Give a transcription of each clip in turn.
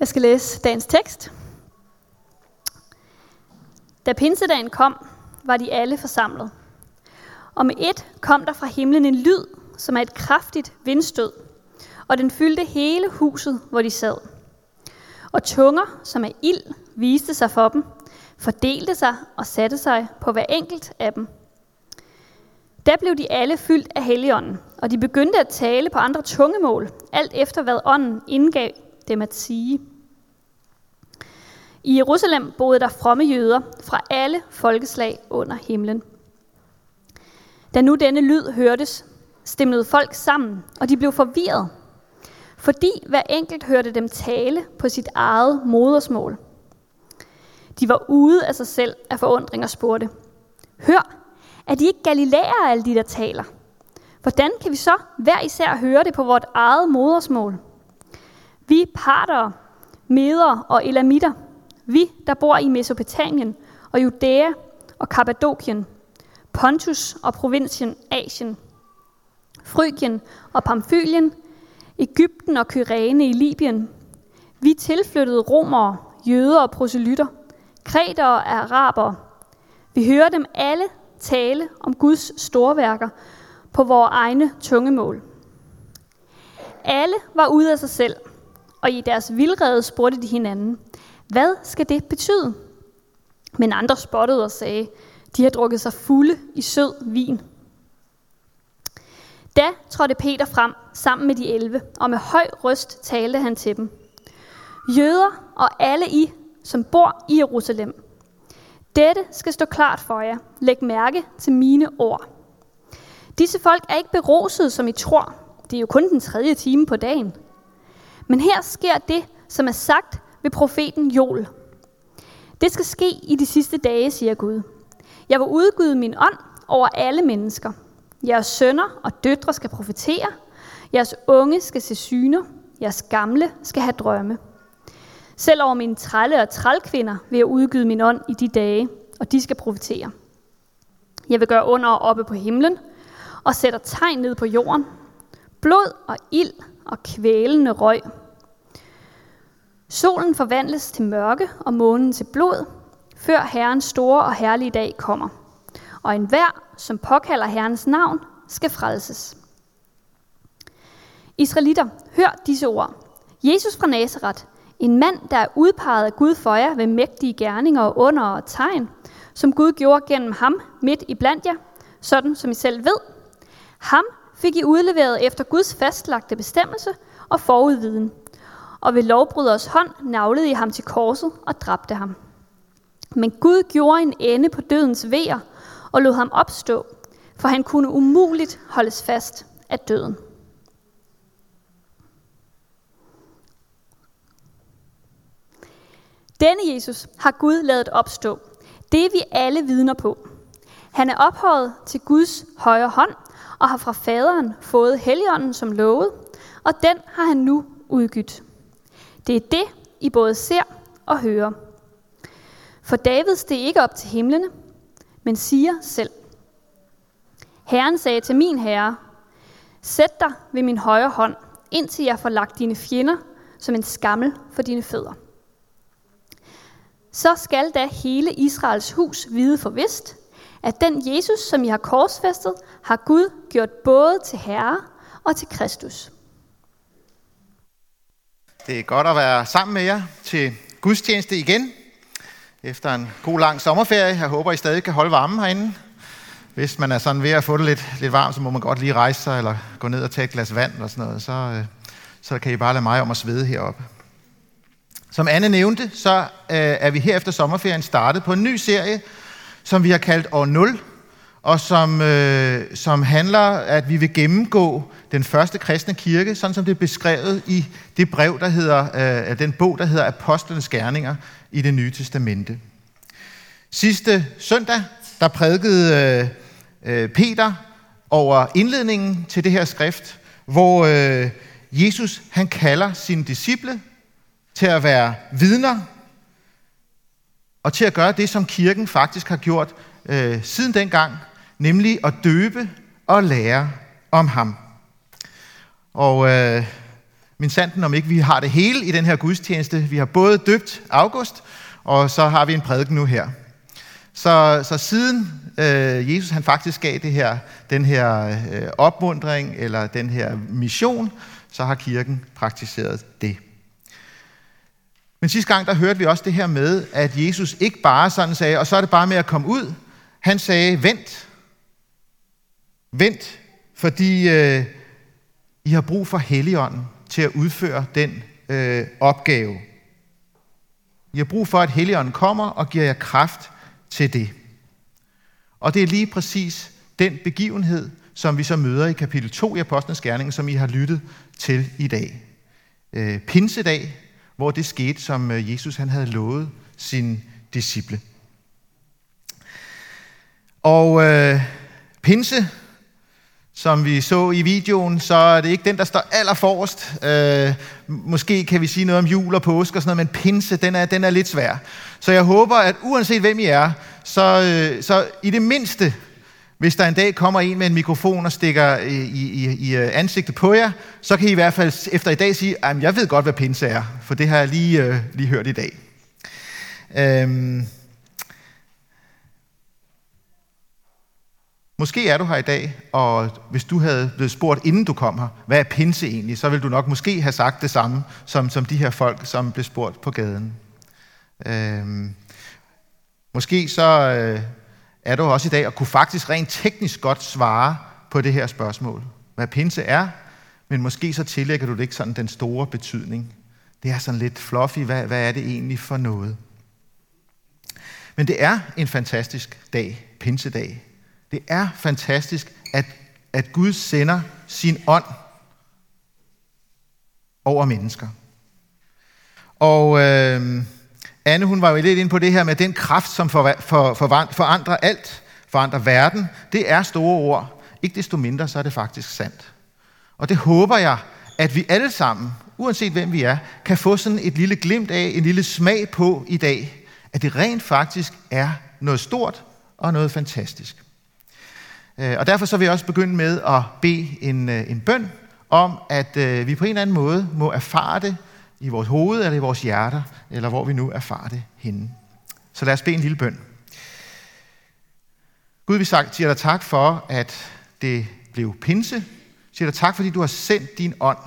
Jeg skal læse dagens tekst. Da pinsedagen kom, var de alle forsamlet. Og med et kom der fra himlen en lyd, som er et kraftigt vindstød, og den fyldte hele huset, hvor de sad. Og tunger, som er ild, viste sig for dem, fordelte sig og satte sig på hver enkelt af dem. Da blev de alle fyldt af Helligånden, og de begyndte at tale på andre tungemål, alt efter hvad ånden indgav dem at sige. I Jerusalem boede der fromme jøder fra alle folkeslag under himlen. Da nu denne lyd hørtes, stemlede folk sammen, og de blev forvirret, fordi hver enkelt hørte dem tale på sit eget modersmål. De var ude af sig selv af forundring og spurgte, Hør, er de ikke galilæer, alle de der taler? Hvordan kan vi så hver især høre det på vort eget modersmål? Vi parter, meder og elamitter, vi, der bor i Mesopotamien og Judæa og Kappadokien, Pontus og provinsen Asien, Frygien og Pamfylien, Ægypten og Kyrene i Libyen. Vi tilflyttede romere, jøder og proselytter, kreter og araber. Vi hører dem alle tale om Guds storværker på vores egne tungemål. Alle var ude af sig selv, og i deres vildrede spurgte de hinanden, hvad skal det betyde? Men andre spottede og sagde, de har drukket sig fulde i sød vin. Da trådte Peter frem sammen med de elve, og med høj røst talte han til dem. Jøder og alle I, som bor i Jerusalem. Dette skal stå klart for jer. Læg mærke til mine ord. Disse folk er ikke berosede, som I tror. Det er jo kun den tredje time på dagen. Men her sker det, som er sagt ved profeten Joel. Det skal ske i de sidste dage, siger Gud. Jeg vil udgyde min ånd over alle mennesker. Jeres sønner og døtre skal profetere. Jeres unge skal se syner. Jeres gamle skal have drømme. Selv over mine trælle og trælkvinder vil jeg udgyde min ånd i de dage, og de skal profetere. Jeg vil gøre under og oppe på himlen, og sætter tegn ned på jorden. Blod og ild og kvælende røg. Solen forvandles til mørke og månen til blod, før Herrens store og herlige dag kommer. Og enhver, som påkalder Herrens navn, skal frelses. Israelitter, hør disse ord. Jesus fra Nazareth, en mand, der er udpeget af Gud for jer ved mægtige gerninger og under og tegn, som Gud gjorde gennem ham midt i blandt jer, sådan som I selv ved. Ham fik I udleveret efter Guds fastlagte bestemmelse og forudviden, og ved lovbryderes hånd navlede I ham til korset og dræbte ham. Men Gud gjorde en ende på dødens vejer og lod ham opstå, for han kunne umuligt holdes fast af døden. Denne Jesus har Gud lavet opstå. Det er vi alle vidner på. Han er ophøjet til Guds højre hånd og har fra faderen fået Helligånden som lovet, og den har han nu udgydt. Det er det, I både ser og hører. For David steg ikke op til himlene, men siger selv, Herren sagde til min herre, sæt dig ved min højre hånd, indtil jeg får lagt dine fjender som en skammel for dine fødder. Så skal da hele Israels hus vide for vist, at den Jesus, som I har korsfæstet, har Gud gjort både til Herre og til Kristus. Det er godt at være sammen med jer til gudstjeneste igen. Efter en god lang sommerferie. Jeg håber, I stadig kan holde varmen herinde. Hvis man er sådan ved at få det lidt, lidt varmt, så må man godt lige rejse sig, eller gå ned og tage et glas vand, eller sådan noget. Så, øh, så kan I bare lade mig om at svede heroppe. Som Anne nævnte, så øh, er vi her efter sommerferien startet på en ny serie, som vi har kaldt År 0, og som, øh, som handler, at vi vil gennemgå den første kristne kirke, sådan som det er beskrevet i det brev, der hedder, øh, den bog, der hedder Apostlenes Gerninger i det nye testamente. Sidste søndag, der prædikede øh, øh, Peter over indledningen til det her skrift, hvor øh, Jesus han kalder sine disciple til at være vidner og til at gøre det, som kirken faktisk har gjort øh, siden dengang, nemlig at døbe og lære om ham. Og øh, min sanden, om ikke vi har det hele i den her gudstjeneste. Vi har både døbt August, og så har vi en prædiken nu her. Så, så siden øh, Jesus han faktisk gav det her, den her øh, opmundring, eller den her mission, så har kirken praktiseret det. Men sidste gang, der hørte vi også det her med, at Jesus ikke bare sådan sagde, og så er det bare med at komme ud. Han sagde, vent. Vent, fordi øh, I har brug for Helligånden til at udføre den øh, opgave. I har brug for, at Helligånden kommer og giver jer kraft til det. Og det er lige præcis den begivenhed, som vi så møder i kapitel 2 i Apostlenes Gerning, som I har lyttet til i dag. Øh, pinsedag, hvor det skete, som øh, Jesus han havde lovet sine disciple. Og øh, pinse, som vi så i videoen, så er det ikke den, der står allerforrest. Øh, måske kan vi sige noget om jul og påske og sådan noget, men pinse, den er, den er lidt svær. Så jeg håber, at uanset hvem I er, så, øh, så i det mindste, hvis der en dag kommer en med en mikrofon og stikker øh, i, i, i øh, ansigtet på jer, så kan I i hvert fald efter i dag sige, at jeg ved godt, hvad pinse er, for det har jeg lige, øh, lige hørt i dag. Øh, Måske er du her i dag, og hvis du havde blevet spurgt, inden du kom her, hvad er pinse egentlig, så ville du nok måske have sagt det samme, som, som de her folk, som blev spurgt på gaden. Øhm, måske så øh, er du også i dag, og kunne faktisk rent teknisk godt svare på det her spørgsmål. Hvad pinse er, men måske så tillægger du det ikke sådan den store betydning. Det er sådan lidt fluffy, hvad, hvad er det egentlig for noget? Men det er en fantastisk dag, pinsedag. Det er fantastisk, at, at Gud sender sin ånd over mennesker. Og øh, Anne, hun var jo lidt ind på det her med den kraft, som for, for, for, forandrer alt, forandrer verden. Det er store ord. Ikke desto mindre, så er det faktisk sandt. Og det håber jeg, at vi alle sammen, uanset hvem vi er, kan få sådan et lille glimt af, en lille smag på i dag, at det rent faktisk er noget stort og noget fantastisk. Øh, og derfor så vil jeg også begynde med at bede en, øh, en bøn om, at øh, vi på en eller anden måde må erfare det i vores hoved eller i vores hjerter, eller hvor vi nu erfarer det henne. Så lad os bede en lille bøn. Gud, vi siger dig tak for, at det blev pinse. Vi siger dig tak, fordi du har sendt din ånd.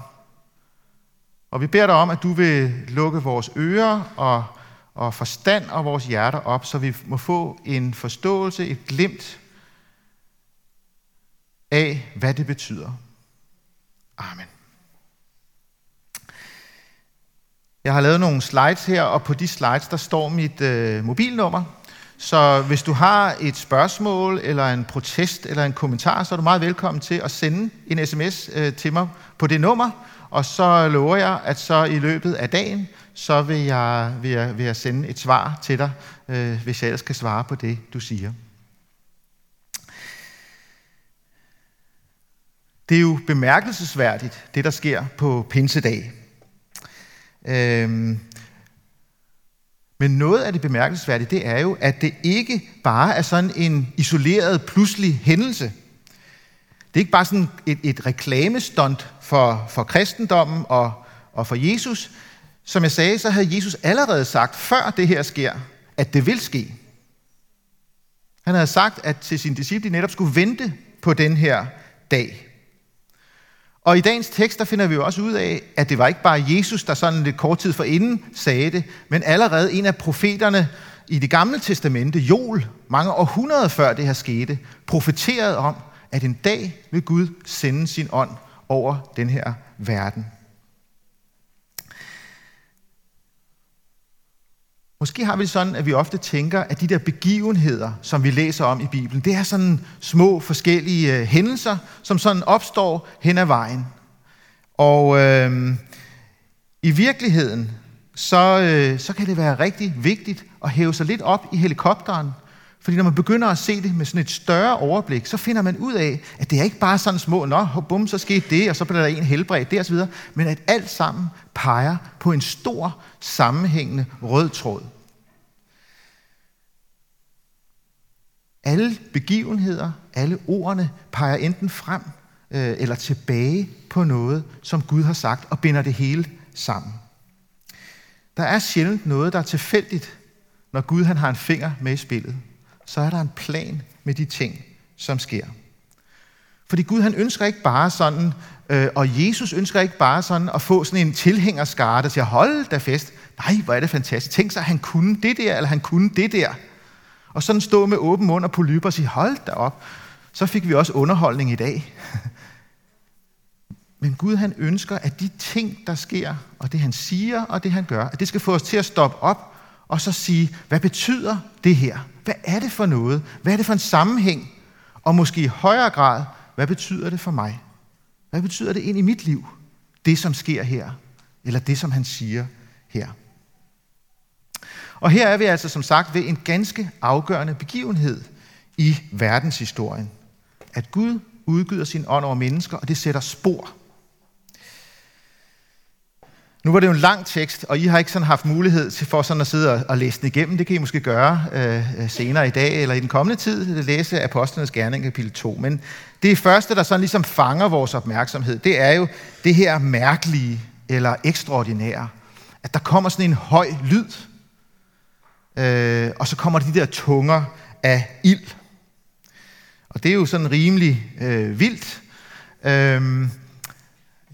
Og vi beder dig om, at du vil lukke vores ører og, og forstand og vores hjerter op, så vi må få en forståelse, et glimt af, hvad det betyder. Amen. Jeg har lavet nogle slides her, og på de slides, der står mit øh, mobilnummer. Så hvis du har et spørgsmål, eller en protest, eller en kommentar, så er du meget velkommen til at sende en sms øh, til mig på det nummer. Og så lover jeg, at så i løbet af dagen, så vil jeg, vil jeg, vil jeg sende et svar til dig, øh, hvis jeg ellers kan svare på det, du siger. Det er jo bemærkelsesværdigt, det der sker på pinsedag. Øhm, men noget af det bemærkelsesværdige, det er jo, at det ikke bare er sådan en isoleret, pludselig hændelse. Det er ikke bare sådan et, et reklamestunt for, for kristendommen og, og for Jesus. Som jeg sagde, så havde Jesus allerede sagt, før det her sker, at det vil ske. Han havde sagt, at til sine disciple netop skulle vente på den her dag. Og i dagens tekst, der finder vi jo også ud af, at det var ikke bare Jesus, der sådan lidt kort tid forinden sagde det, men allerede en af profeterne i det gamle testamente, Joel, mange århundreder før det her skete, profeterede om, at en dag vil Gud sende sin ånd over den her verden. Måske har vi det sådan, at vi ofte tænker, at de der begivenheder, som vi læser om i Bibelen, det er sådan små forskellige øh, hændelser, som sådan opstår hen ad vejen. Og øh, i virkeligheden, så, øh, så kan det være rigtig vigtigt at hæve sig lidt op i helikopteren. Fordi når man begynder at se det med sådan et større overblik, så finder man ud af, at det er ikke bare sådan små, nå, bum, så skete det, og så bliver der en helbredt, det osv., men at alt sammen peger på en stor, sammenhængende rød tråd. Alle begivenheder, alle ordene peger enten frem øh, eller tilbage på noget, som Gud har sagt, og binder det hele sammen. Der er sjældent noget, der er tilfældigt, når Gud han har en finger med i spillet. Så er der en plan med de ting, som sker. Fordi Gud han ønsker ikke bare sådan, øh, og Jesus ønsker ikke bare sådan at få sådan en tilhængerskare, der siger, hold da fest, nej, hvor er det fantastisk. Tænk sig, at han kunne det der, eller han kunne det der. Og sådan stå med åben mund og polyper og sige, hold da op, så fik vi også underholdning i dag. Men Gud han ønsker, at de ting, der sker, og det han siger, og det han gør, at det skal få os til at stoppe op og så sige, hvad betyder det her? Hvad er det for noget? Hvad er det for en sammenhæng? Og måske i højere grad, hvad betyder det for mig? Hvad betyder det ind i mit liv? Det, som sker her, eller det, som han siger her. Og her er vi altså som sagt ved en ganske afgørende begivenhed i verdenshistorien. At Gud udgyder sin ånd over mennesker, og det sætter spor. Nu var det jo en lang tekst, og I har ikke sådan haft mulighed til for sådan at sidde og, og læse den igennem. Det kan I måske gøre øh, senere i dag eller i den kommende tid, at læse Apostlenes Gerning kapitel 2. Men det første, der sådan ligesom fanger vores opmærksomhed, det er jo det her mærkelige eller ekstraordinære. At der kommer sådan en høj lyd, øh, og så kommer de der tunger af ild. Og det er jo sådan rimelig øh, vildt. Øh,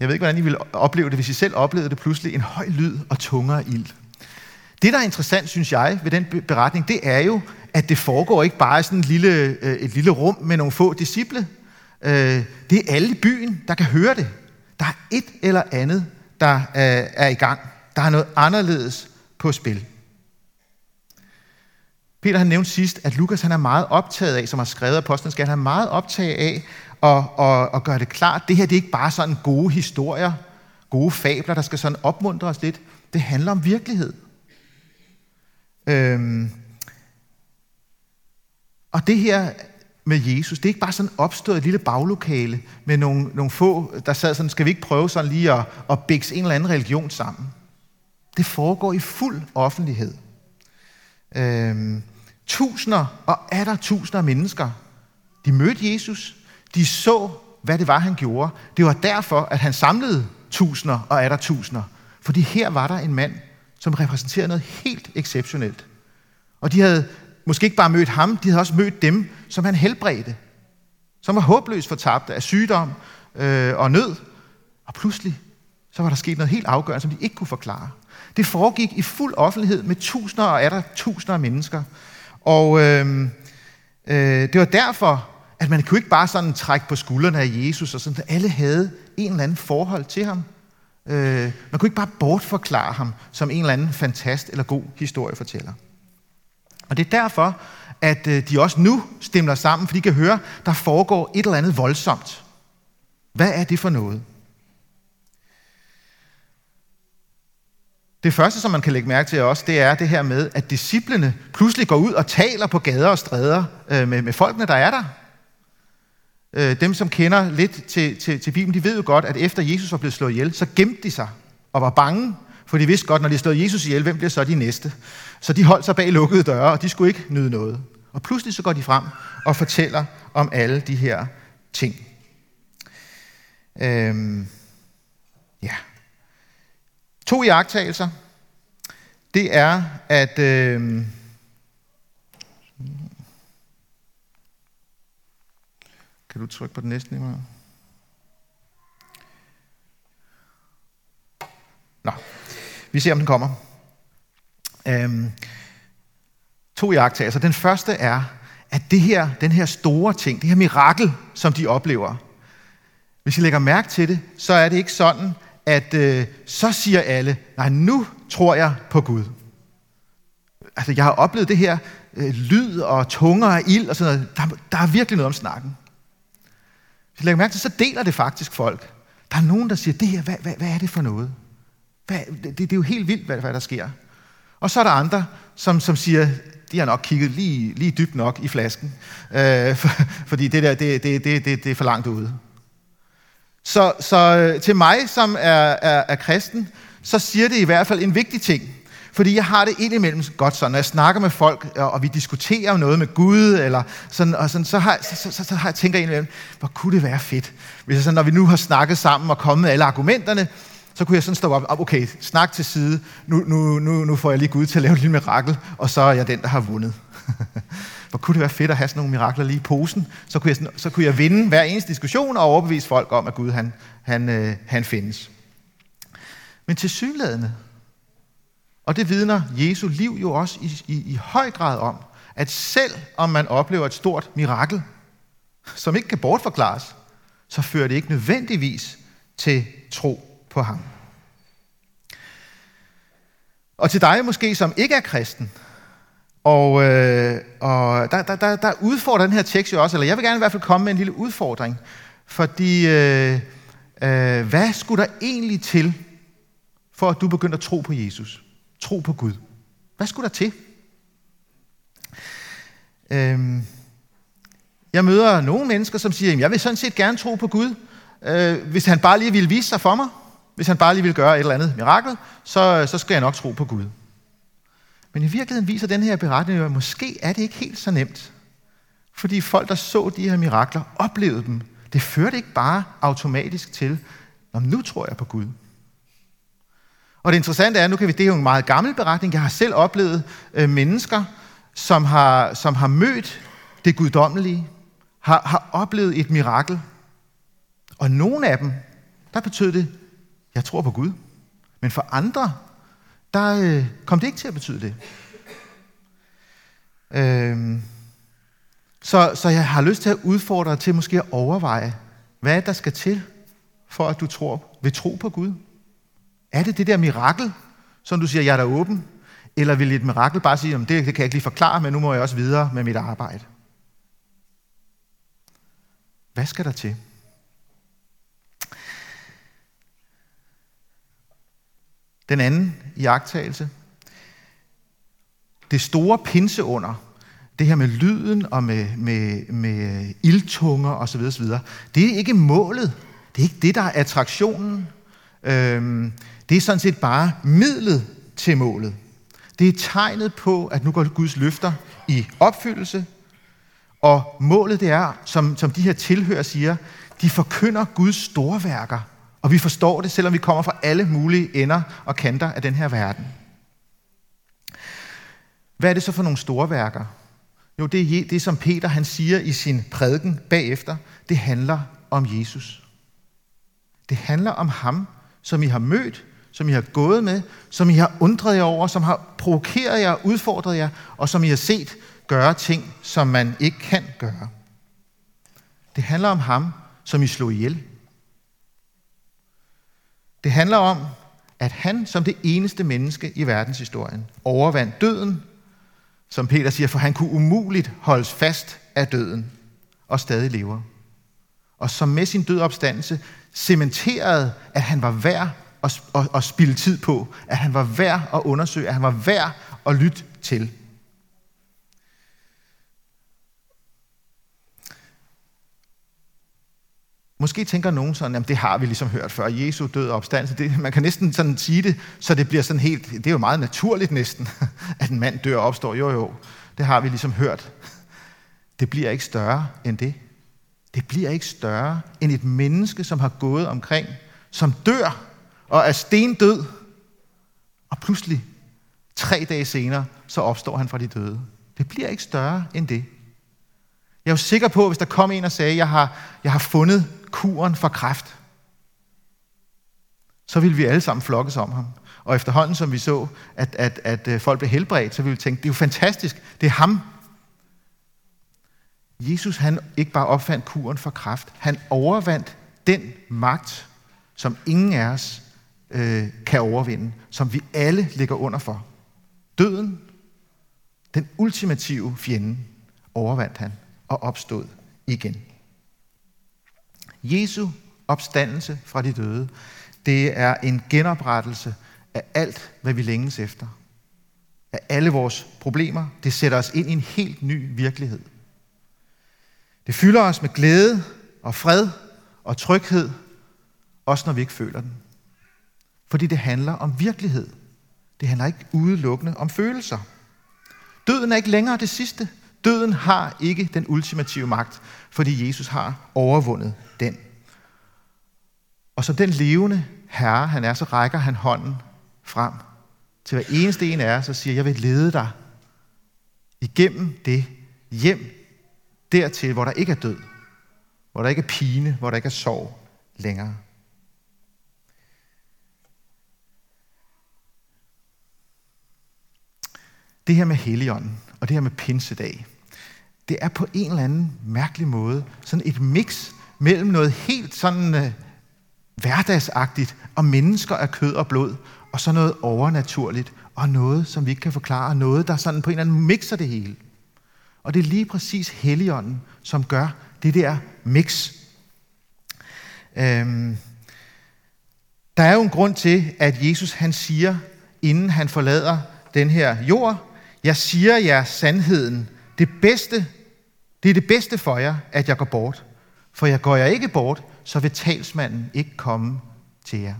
jeg ved ikke, hvordan I ville opleve det, hvis I selv oplevede det pludselig, en høj lyd og tungere ild. Det, der er interessant, synes jeg, ved den beretning, det er jo, at det foregår ikke bare i sådan et lille, øh, et lille rum med nogle få disciple. Øh, det er alle i byen, der kan høre det. Der er et eller andet, der øh, er i gang. Der er noget anderledes på spil. Peter han nævnte sidst, at Lukas han er meget optaget af, som har skrevet apostlen, skal, han er meget optaget af og, og, og gøre det klart, det her det er ikke bare sådan gode historier, gode fabler, der skal sådan opmuntre os lidt. Det handler om virkelighed. Øhm, og det her med Jesus, det er ikke bare sådan opstået et lille baglokale med nogle, nogle få, der sad sådan, skal vi ikke prøve sådan lige at, at bækse en eller anden religion sammen. Det foregår i fuld offentlighed. Øhm, tusinder og er der tusinder af mennesker, de mødte Jesus, de så, hvad det var, han gjorde. Det var derfor, at han samlede tusinder og er der tusinder. Fordi her var der en mand, som repræsenterede noget helt exceptionelt. Og de havde måske ikke bare mødt ham, de havde også mødt dem, som han helbredte. Som var håbløst fortabte af sygdom øh, og nød. Og pludselig, så var der sket noget helt afgørende, som de ikke kunne forklare. Det foregik i fuld offentlighed med tusinder og er der tusinder af mennesker. Og øh, øh, det var derfor, at man kunne ikke bare sådan trække på skuldrene af Jesus, og sådan, at alle havde en eller anden forhold til ham. Øh, man kunne ikke bare bortforklare ham som en eller anden fantast eller god historiefortæller. Og det er derfor, at øh, de også nu stemmer sammen, for de kan høre, der foregår et eller andet voldsomt. Hvad er det for noget? Det første, som man kan lægge mærke til også, det er det her med, at disciplene pludselig går ud og taler på gader og stræder øh, med, med folkene, der er der. Øh, dem, som kender lidt til, til, til Bibelen, de ved jo godt, at efter Jesus var blevet slået ihjel, så gemte de sig og var bange, for de vidste godt, når de slog Jesus ihjel, hvem bliver så de næste? Så de holdt sig bag lukkede døre, og de skulle ikke nyde noget. Og pludselig så går de frem og fortæller om alle de her ting. Øhm, ja. To iagtagelser. Det er, at øhm, Kan du trykke på den næste, Nimmer? Nå, vi ser, om den kommer. Øhm, to jagttagelser. Den første er, at det her, den her store ting, det her mirakel, som de oplever, hvis I lægger mærke til det, så er det ikke sådan, at øh, så siger alle, nej, nu tror jeg på Gud. Altså, jeg har oplevet det her øh, lyd og tunger og ild og sådan noget. Der, der er virkelig noget om snakken. Hvis I lægger mærke til, så deler det faktisk folk. Der er nogen, der siger, det her, hvad, hvad, hvad er det for noget? Hvad, det, det er jo helt vildt, hvad, hvad der sker. Og så er der andre, som, som siger, de har nok kigget lige, lige dybt nok i flasken, øh, for, fordi det der, det, det, det, det, det er for langt ude. Så, så øh, til mig, som er, er, er kristen, så siger det i hvert fald en vigtig ting. Fordi jeg har det indimellem godt sådan, når jeg snakker med folk, og vi diskuterer noget med Gud, eller sådan, og sådan, så, har, så, så, så, så har jeg tænker indimellem, hvor kunne det være fedt, hvis jeg sådan, når vi nu har snakket sammen og kommet med alle argumenterne, så kunne jeg sådan stå op, okay, snak til side, nu, nu, nu, nu får jeg lige Gud til at lave et lille mirakel, og så er jeg den, der har vundet. Hvor kunne det være fedt at have sådan nogle mirakler lige i posen, så kunne jeg, så kunne jeg vinde hver eneste diskussion og overbevise folk om, at Gud han, han, øh, han findes. Men til synlædende, og det vidner Jesu liv jo også i, i, i høj grad om, at selv om man oplever et stort mirakel, som ikke kan bortforklares, så fører det ikke nødvendigvis til tro på ham. Og til dig måske, som ikke er kristen, og, øh, og der, der, der, der udfordrer den her tekst jo også, eller jeg vil gerne i hvert fald komme med en lille udfordring, fordi øh, øh, hvad skulle der egentlig til, for at du begynder at tro på Jesus? Tro på Gud. Hvad skulle der til? Øhm, jeg møder nogle mennesker, som siger, jeg vil sådan set gerne tro på Gud, øh, hvis han bare lige vil vise sig for mig, hvis han bare lige vil gøre et eller andet mirakel, så, så skal jeg nok tro på Gud. Men i virkeligheden viser den her beretning at måske er det ikke helt så nemt. Fordi folk, der så de her mirakler, oplevede dem. Det førte ikke bare automatisk til, Nå, nu tror jeg på Gud. Og det interessante er, nu kan vi, det er jo en meget gammel beretning, jeg har selv oplevet øh, mennesker, som har, som har mødt det guddommelige, har, har oplevet et mirakel. Og nogle af dem, der betød det, jeg tror på Gud. Men for andre, der øh, kom det ikke til at betyde det. Øh, så, så jeg har lyst til at udfordre dig til måske at overveje, hvad der skal til, for at du tror, vil tro på Gud. Er det det der mirakel, som du siger, jeg er der åben? Eller vil et mirakel bare sige, det, det kan jeg ikke lige forklare, men nu må jeg også videre med mit arbejde? Hvad skal der til? Den anden iagtagelse. Det store pinseunder, det her med lyden og med, med, med ildtunger osv., osv., det er ikke målet. Det er ikke det, der er attraktionen. Øhm, det er sådan set bare midlet til målet. Det er tegnet på, at nu går Guds løfter i opfyldelse, og målet det er, som, som de her tilhører siger, de forkynder Guds store værker, Og vi forstår det, selvom vi kommer fra alle mulige ender og kanter af den her verden. Hvad er det så for nogle store værker? Jo, det er det, som Peter han siger i sin prædiken bagefter. Det handler om Jesus. Det handler om ham, som I har mødt, som I har gået med, som I har undret jer over, som har provokeret jer, udfordret jer, og som I har set gøre ting, som man ikke kan gøre. Det handler om ham, som I slog ihjel. Det handler om, at han som det eneste menneske i verdenshistorien overvandt døden, som Peter siger, for han kunne umuligt holdes fast af døden og stadig lever. Og som med sin død opstandelse cementerede, at han var værd at, at, at spille tid på, at han var værd at undersøge, at han var værd at lytte til. Måske tænker nogen sådan, at det har vi ligesom hørt før, Jesu død og opstandelse. Det, man kan næsten sådan sige det, så det bliver sådan helt, det er jo meget naturligt næsten, at en mand dør og opstår. Jo, jo, det har vi ligesom hørt. Det bliver ikke større end det. Det bliver ikke større end et menneske, som har gået omkring, som dør og er stendød, og pludselig, tre dage senere, så opstår han fra de døde. Det bliver ikke større end det. Jeg er jo sikker på, at hvis der kom en og sagde, jeg har, jeg har fundet kuren for kræft, så ville vi alle sammen flokkes om ham. Og efterhånden, som vi så, at, at, at øh, folk blev helbredt, så ville vi tænke, det er jo fantastisk, det er ham. Jesus, han ikke bare opfandt kuren for kræft, han overvandt den magt, som ingen af os øh, kan overvinde, som vi alle ligger under for. Døden, den ultimative fjende, overvandt han og opstod igen. Jesu opstandelse fra de døde, det er en genoprettelse af alt, hvad vi længes efter. Af alle vores problemer. Det sætter os ind i en helt ny virkelighed. Det fylder os med glæde og fred og tryghed, også når vi ikke føler den. Fordi det handler om virkelighed. Det handler ikke udelukkende om følelser. Døden er ikke længere det sidste. Døden har ikke den ultimative magt, fordi Jesus har overvundet den. Og som den levende herre, han er, så rækker han hånden frem til hver eneste en af os og siger, jeg vil lede dig igennem det hjem dertil, hvor der ikke er død, hvor der ikke er pine, hvor der ikke er sorg længere. Det her med Helligånden og det her med Pinsedag, det er på en eller anden mærkelig måde sådan et mix mellem noget helt sådan øh, hverdagsagtigt og mennesker af kød og blod, og så noget overnaturligt og noget, som vi ikke kan forklare, noget, der sådan på en eller anden mixer det hele. Og det er lige præcis Helligånden, som gør det der mix. Øhm, der er jo en grund til, at Jesus han siger, inden han forlader den her jord, jeg siger jer sandheden, det bedste, det er det bedste for jer, at jeg går bort. For jeg går jeg ikke bort, så vil talsmanden ikke komme til jer.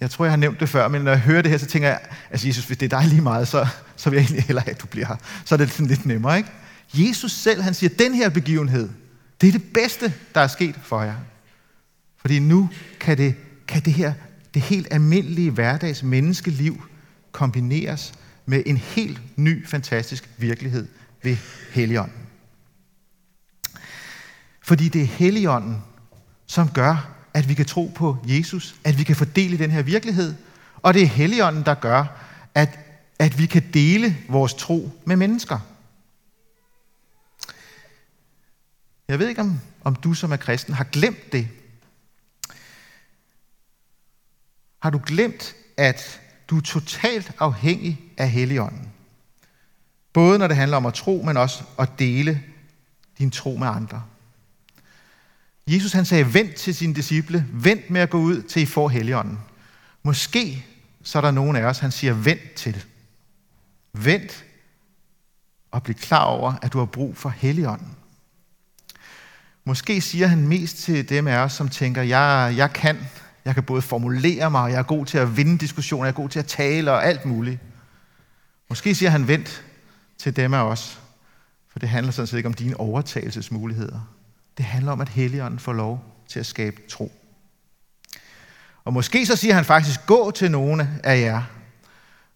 Jeg tror, jeg har nævnt det før, men når jeg hører det her, så tænker jeg, altså Jesus, hvis det er dig lige meget, så, så vil jeg egentlig hellere have, at du bliver her. Så er det sådan lidt nemmere, ikke? Jesus selv, han siger, den her begivenhed, det er det bedste, der er sket for jer. Fordi nu kan det, kan det her, det helt almindelige hverdags menneskeliv kombineres med en helt ny, fantastisk virkelighed ved Helligånden. Fordi det er Helligånden, som gør, at vi kan tro på Jesus, at vi kan fordele den her virkelighed, og det er Helligånden, der gør, at, at vi kan dele vores tro med mennesker. Jeg ved ikke, om, om du som er kristen har glemt det. Har du glemt, at du er totalt afhængig af Helligånden? Både når det handler om at tro, men også at dele din tro med andre. Jesus han sagde, vent til sine disciple, vent med at gå ud, til I får Helligånden. Måske så er der nogen af os, han siger, vent til. Vent og bliv klar over, at du har brug for Helligånden. Måske siger han mest til dem af os, som tænker, jeg, jeg kan, jeg kan både formulere mig, jeg er god til at vinde diskussioner, jeg er god til at tale og alt muligt. Måske siger han, vent til dem af os, for det handler sådan set ikke om dine overtagelsesmuligheder. Det handler om, at Helligånden får lov til at skabe tro. Og måske så siger han faktisk, gå til nogle af jer.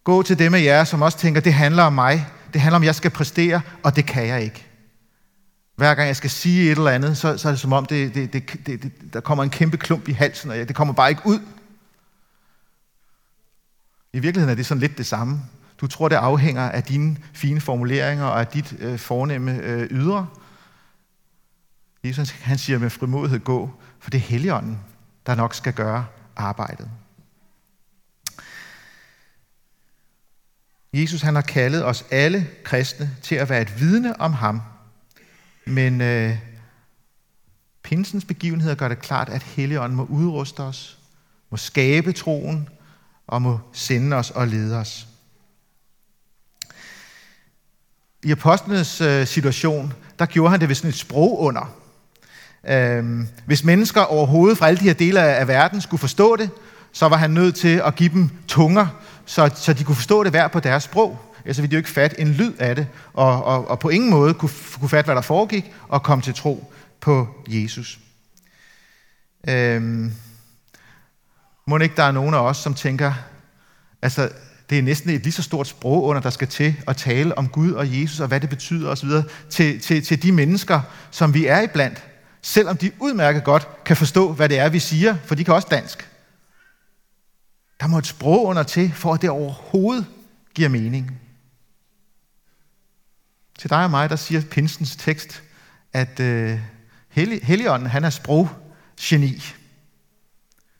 Gå til dem af jer, som også tænker, det handler om mig. Det handler om, at jeg skal præstere, og det kan jeg ikke. Hver gang jeg skal sige et eller andet, så, så er det som om, det, det, det, det, det, der kommer en kæmpe klump i halsen, og jeg, det kommer bare ikke ud. I virkeligheden er det sådan lidt det samme. Du tror, det afhænger af dine fine formuleringer og af dit øh, fornemme øh, ydre. Jesus han siger med frimodighed gå, for det er Helligånden, der nok skal gøre arbejdet. Jesus han har kaldet os alle kristne til at være et vidne om ham. Men øh, pinsens begivenheder gør det klart, at Helligånden må udruste os, må skabe troen og må sende os og lede os. I apostlenes øh, situation, der gjorde han det ved sådan et sprogunder. Øhm, hvis mennesker overhovedet fra alle de her dele af verden skulle forstå det, så var han nødt til at give dem tunger, så, så de kunne forstå det hver på deres sprog så ville de jo ikke fatte en lyd af det, og, og, og på ingen måde kunne, kunne fatte, hvad der foregik, og komme til tro på Jesus. Øhm, må ikke der er nogen af os, som tænker, altså det er næsten et lige så stort sprog under, der skal til at tale om Gud og Jesus, og hvad det betyder osv., til, til, til de mennesker, som vi er iblandt, selvom de udmærket godt kan forstå, hvad det er, vi siger, for de kan også dansk. Der må et sprog under til, for at det overhovedet giver mening. Til dig og mig, der siger Pinsens tekst, at øh, Helligånden, han er sproggeni.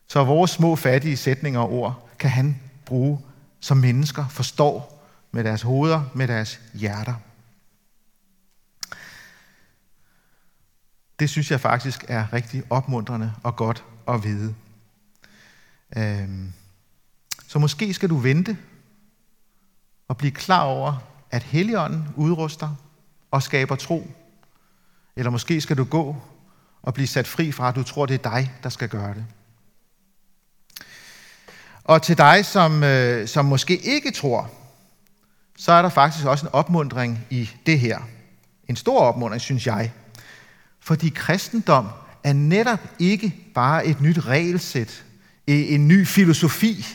Så vores små fattige sætninger og ord kan han bruge, som mennesker forstår med deres hoveder, med deres hjerter. Det synes jeg faktisk er rigtig opmuntrende og godt at vide. Øhm, så måske skal du vente og blive klar over, at Helligånden udruster og skaber tro. Eller måske skal du gå og blive sat fri fra, at du tror, det er dig, der skal gøre det. Og til dig, som, øh, som måske ikke tror, så er der faktisk også en opmundring i det her. En stor opmundring, synes jeg. Fordi kristendom er netop ikke bare et nyt regelsæt, en ny filosofi,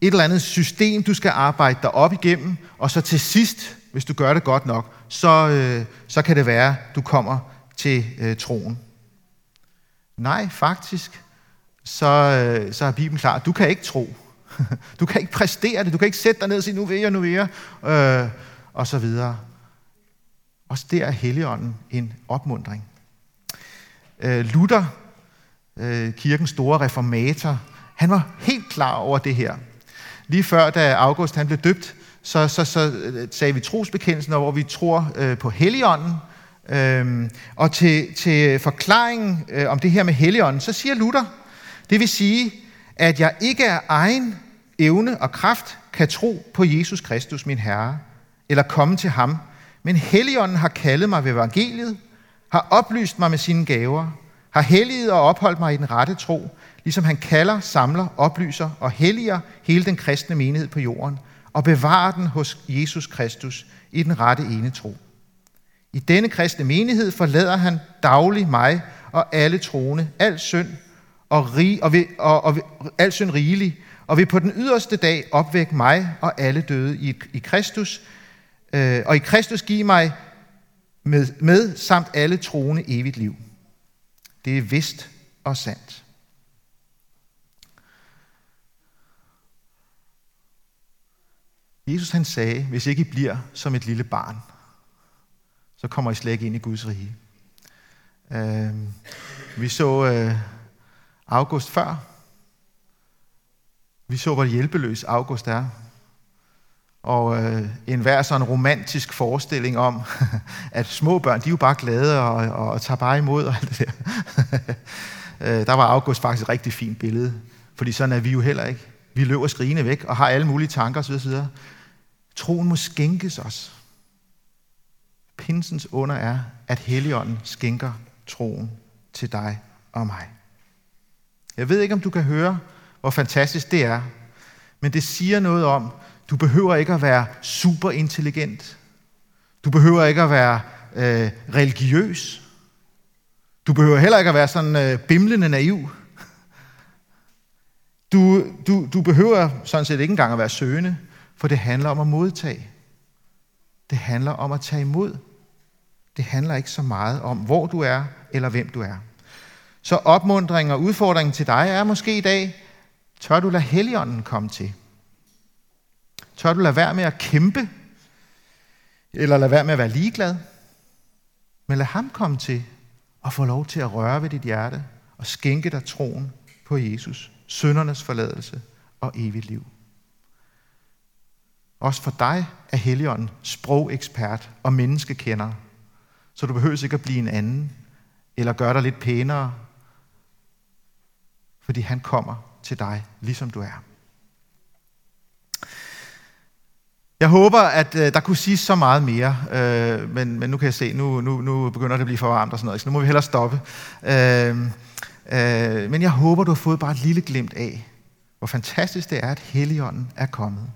et eller andet system, du skal arbejde dig op igennem, og så til sidst, hvis du gør det godt nok, så, øh, så kan det være, du kommer til øh, troen. Nej, faktisk, så, øh, så er Bibelen klar. Du kan ikke tro. Du kan ikke præstere det. Du kan ikke sætte dig ned og sige, nu vil jeg, nu vil jeg, øh, og så videre. Også der er Helligånden en opmundring. Øh, Luther, øh, kirkens store reformator, han var helt klar over det her. Lige før, da August han blev døbt, så, så, så øh, sagde vi trosbekendelsen, hvor vi tror øh, på Helligånden. Øhm, og til, til forklaringen øh, om det her med Helligånden, så siger Luther, det vil sige, at jeg ikke af egen evne og kraft kan tro på Jesus Kristus, min Herre, eller komme til ham, men Helligånden har kaldet mig ved evangeliet, har oplyst mig med sine gaver, har helliget og opholdt mig i den rette tro, ligesom han kalder, samler, oplyser og helliger hele den kristne menighed på jorden, og bevarer den hos Jesus Kristus i den rette ene tro. I denne kristne menighed forlader han daglig mig og alle troende, al synd og, rig, og, ved, og, og, og al synd rigelig, og vil på den yderste dag opvække mig og alle døde i, i Kristus, øh, og i Kristus give mig med, med samt alle troende evigt liv. Det er vist og sandt. Jesus han sagde, hvis ikke I bliver som et lille barn, så kommer I slet ikke ind i Guds rige. Øh, vi så øh, August før. Vi så, hvor hjælpeløs August er. Og øh, en hver sådan romantisk forestilling om, at små børn, de er jo bare glade og, og, og tager bare imod og alt det der. øh, der var August faktisk et rigtig fint billede, fordi sådan er vi jo heller ikke. Vi løber skrigende væk og har alle mulige tanker osv. osv. Troen må skænkes os. Pinsens under er, at Helligånden skænker troen til dig og mig. Jeg ved ikke, om du kan høre, hvor fantastisk det er, men det siger noget om, du behøver ikke at være super intelligent. Du behøver ikke at være øh, religiøs. Du behøver heller ikke at være sådan øh, bimlende naiv. Du, du, du behøver sådan set ikke engang at være søgende, for det handler om at modtage. Det handler om at tage imod. Det handler ikke så meget om, hvor du er eller hvem du er. Så opmundringen og udfordringen til dig er måske i dag, tør du lade Helligånden komme til? Tør du lade være med at kæmpe? Eller lade være med at være ligeglad? Men lad ham komme til og få lov til at røre ved dit hjerte og skænke dig troen på Jesus, søndernes forladelse og evigt liv. Også for dig er Helligånden sprogekspert og menneskekender, så du behøver ikke at blive en anden eller gøre dig lidt pænere, fordi han kommer til dig, ligesom du er. Jeg håber, at øh, der kunne siges så meget mere, øh, men, men nu kan jeg se, nu, nu, nu begynder det at blive for varmt og sådan noget, så nu må vi hellere stoppe. Øh, øh, men jeg håber, du har fået bare et lille glimt af, hvor fantastisk det er, at Helligånden er kommet.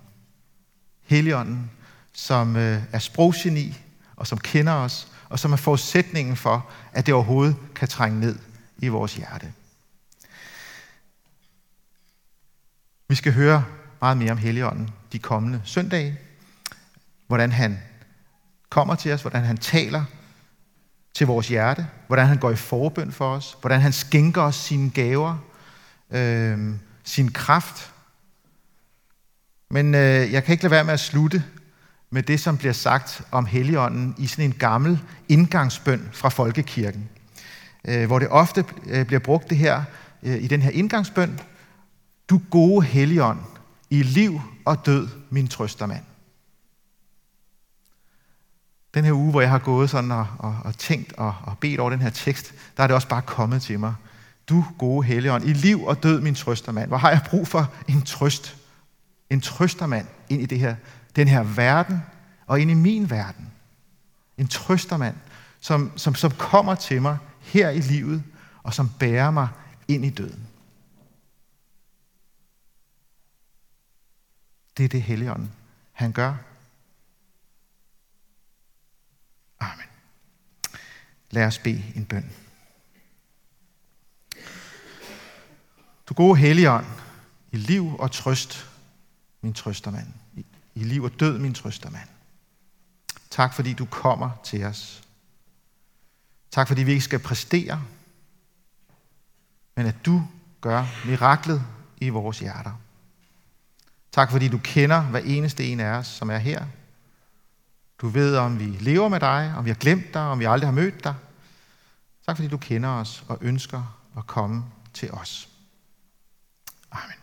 Helligånden, som øh, er sproggeni, og som kender os, og som er forudsætningen for, at det overhovedet kan trænge ned i vores hjerte. Vi skal høre meget mere om Helligånden de kommende søndage, hvordan han kommer til os, hvordan han taler til vores hjerte, hvordan han går i forbøn for os, hvordan han skænker os sine gaver, øh, sin kraft. Men øh, jeg kan ikke lade være med at slutte med det, som bliver sagt om Helligånden i sådan en gammel indgangsbøn fra folkekirken, øh, hvor det ofte øh, bliver brugt det her øh, i den her indgangsbøn. Du gode Helligånd, i liv og død min trøstermand. Den her uge, hvor jeg har gået sådan og, og, og tænkt og, og bedt over den her tekst, der er det også bare kommet til mig. Du gode Helligånd, i liv og død min trøstermand. Hvor har jeg brug for en trøst, en trøstermand ind i det her, den her verden og ind i min verden. En trøstermand, som, som, som kommer til mig her i livet og som bærer mig ind i døden. Det er det Helligånden, han gør. Amen. Lad os bede en bøn. Du gode Helligånd, i liv og trøst, min trøstermand. I, liv og død, min trøstermand. Tak fordi du kommer til os. Tak fordi vi ikke skal præstere, men at du gør miraklet i vores hjerter. Tak fordi du kender hver eneste en af os, som er her. Du ved, om vi lever med dig, om vi har glemt dig, om vi aldrig har mødt dig. Tak fordi du kender os og ønsker at komme til os. Amen.